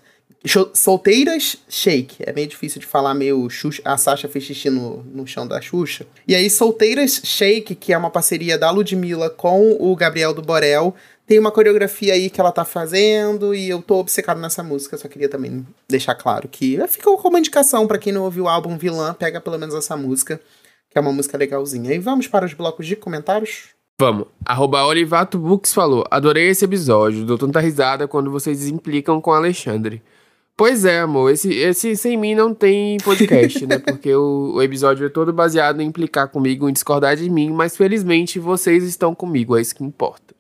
Solteiras Shake. É meio difícil de falar, meio Xuxa, a Sasha fez xixi no, no chão da Xuxa. E aí, Solteiras Shake, que é uma parceria da Ludmilla com o Gabriel do Borel. Tem uma coreografia aí que ela tá fazendo e eu tô obcecado nessa música. Só queria também deixar claro que ficou como indicação para quem não ouviu o álbum Vilã, pega pelo menos essa música, que é uma música legalzinha. E vamos para os blocos de comentários? Vamos. Arroba Olivato Books falou: Adorei esse episódio, dou tanta risada quando vocês implicam com Alexandre. Pois é, amor, esse, esse sem mim não tem podcast, né? Porque o, o, episódio é todo baseado em implicar comigo, em discordar de mim, mas felizmente vocês estão comigo, é isso que importa.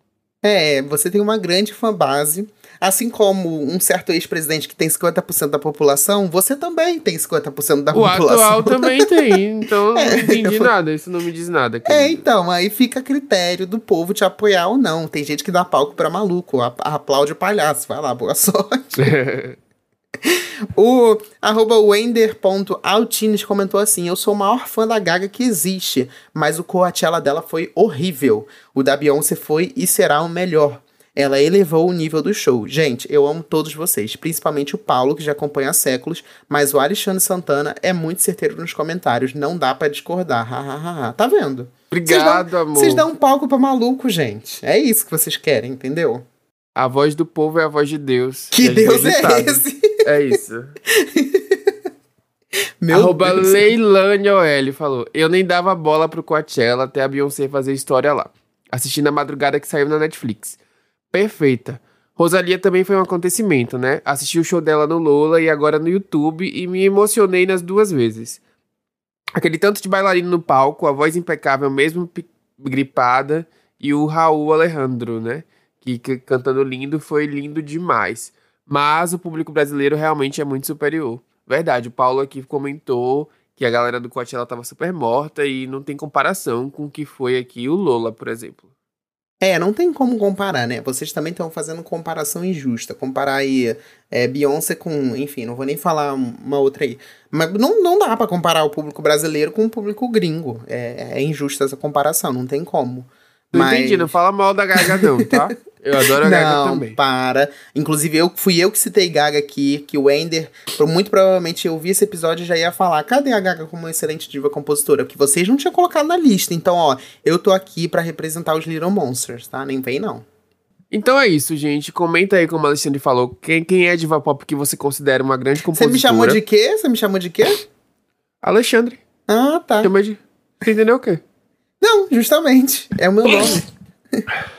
É, você tem uma grande fanbase. Assim como um certo ex-presidente que tem 50% da população, você também tem 50% da o população. O atual também tem, então é, não entendi nada, isso não me diz nada. Querido. É, então, aí fica a critério do povo te apoiar ou não. Tem gente que dá palco pra maluco, aplaude o palhaço. Vai lá, boa sorte. O arroba wender.altines comentou assim: Eu sou o maior fã da Gaga que existe, mas o Coachella dela foi horrível. O da Beyoncé foi e será o melhor. Ela elevou o nível do show. Gente, eu amo todos vocês, principalmente o Paulo, que já acompanha há séculos, mas o Alexandre Santana é muito certeiro nos comentários, não dá para discordar. tá vendo? Obrigado, dão, amor. Vocês dão um palco pra maluco, gente. É isso que vocês querem, entendeu? A voz do povo é a voz de Deus. Que Deus é esse? É isso. Meu Arroba Deus. Leilane OL falou: Eu nem dava bola pro Coachella até a Beyoncé fazer história lá. Assistindo a madrugada que saiu na Netflix. Perfeita. Rosalia também foi um acontecimento, né? Assisti o show dela no Lola e agora no YouTube e me emocionei nas duas vezes. Aquele tanto de bailarino no palco, a voz impecável mesmo gripada e o Raul Alejandro, né? Que, que cantando lindo foi lindo demais. Mas o público brasileiro realmente é muito superior. Verdade, o Paulo aqui comentou que a galera do Coachella tava super morta e não tem comparação com o que foi aqui o Lola, por exemplo. É, não tem como comparar, né? Vocês também estão fazendo comparação injusta. Comparar aí é, Beyoncé com. Enfim, não vou nem falar uma outra aí. Mas não, não dá para comparar o público brasileiro com o público gringo. É, é injusta essa comparação, não tem como. Não Mas... entendi, não fala mal da Gaga, não, tá? Eu adoro a Gaga não, também. para. Inclusive, eu fui eu que citei Gaga aqui, que o Ender, muito provavelmente eu vi esse episódio e já ia falar, cadê a Gaga como uma excelente diva compositora? Porque vocês não tinham colocado na lista. Então, ó, eu tô aqui para representar os Little Monsters, tá? Nem vem, não. Então é isso, gente. Comenta aí, como a Alexandre falou, quem, quem é diva pop que você considera uma grande compositora. Você me chamou de quê? Você me chamou de quê? Alexandre. Ah, tá. Chama de... Você entendeu o quê? Não, justamente. É o meu nome.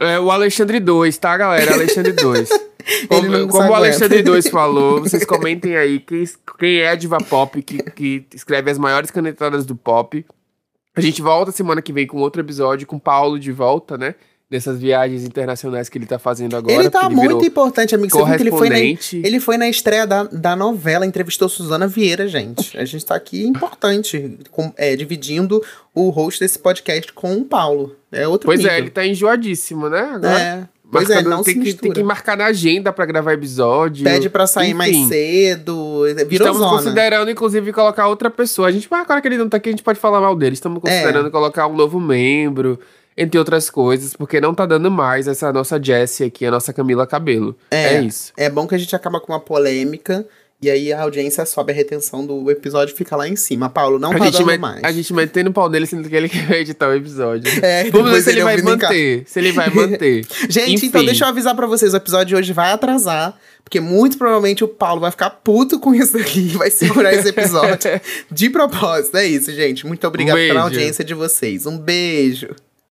É o Alexandre 2, tá, galera? Alexandre 2. Como, como o Alexandre 2 falou, vocês comentem aí quem, quem é a diva pop que, que escreve as maiores canetadas do pop. A gente volta semana que vem com outro episódio, com o Paulo de volta, né? Nessas viagens internacionais que ele tá fazendo agora. Ele tá ele muito importante, amigo. Você viu que ele foi, na, ele foi na estreia da, da novela, entrevistou Suzana Vieira, gente. A gente tá aqui importante, com, é, dividindo o host desse podcast com o Paulo. É outro Pois nível. é, ele tá enjoadíssimo, né? Agora. É. Pois é, não tem, que, tem que marcar na agenda para gravar episódio. Pede para sair Enfim, mais cedo. Virou Estamos zona. considerando, inclusive, colocar outra pessoa. A gente, agora que ele não tá aqui, a gente pode falar mal dele. Estamos considerando é. colocar um novo membro entre outras coisas, porque não tá dando mais essa nossa Jessie aqui, a nossa Camila Cabelo. É, é isso. É bom que a gente acaba com uma polêmica. E aí a audiência sobe a retenção do episódio fica lá em cima. Paulo, não a tá dando met, mais. A gente metendo o pau dele sendo que ele quer editar o episódio. É, Vamos ver se ele vai manter. Se ele vai manter. gente, Enfim. então deixa eu avisar para vocês, o episódio de hoje vai atrasar. Porque muito provavelmente o Paulo vai ficar puto com isso aqui e vai segurar esse episódio de propósito. É isso, gente. Muito obrigado um pela audiência de vocês. Um beijo.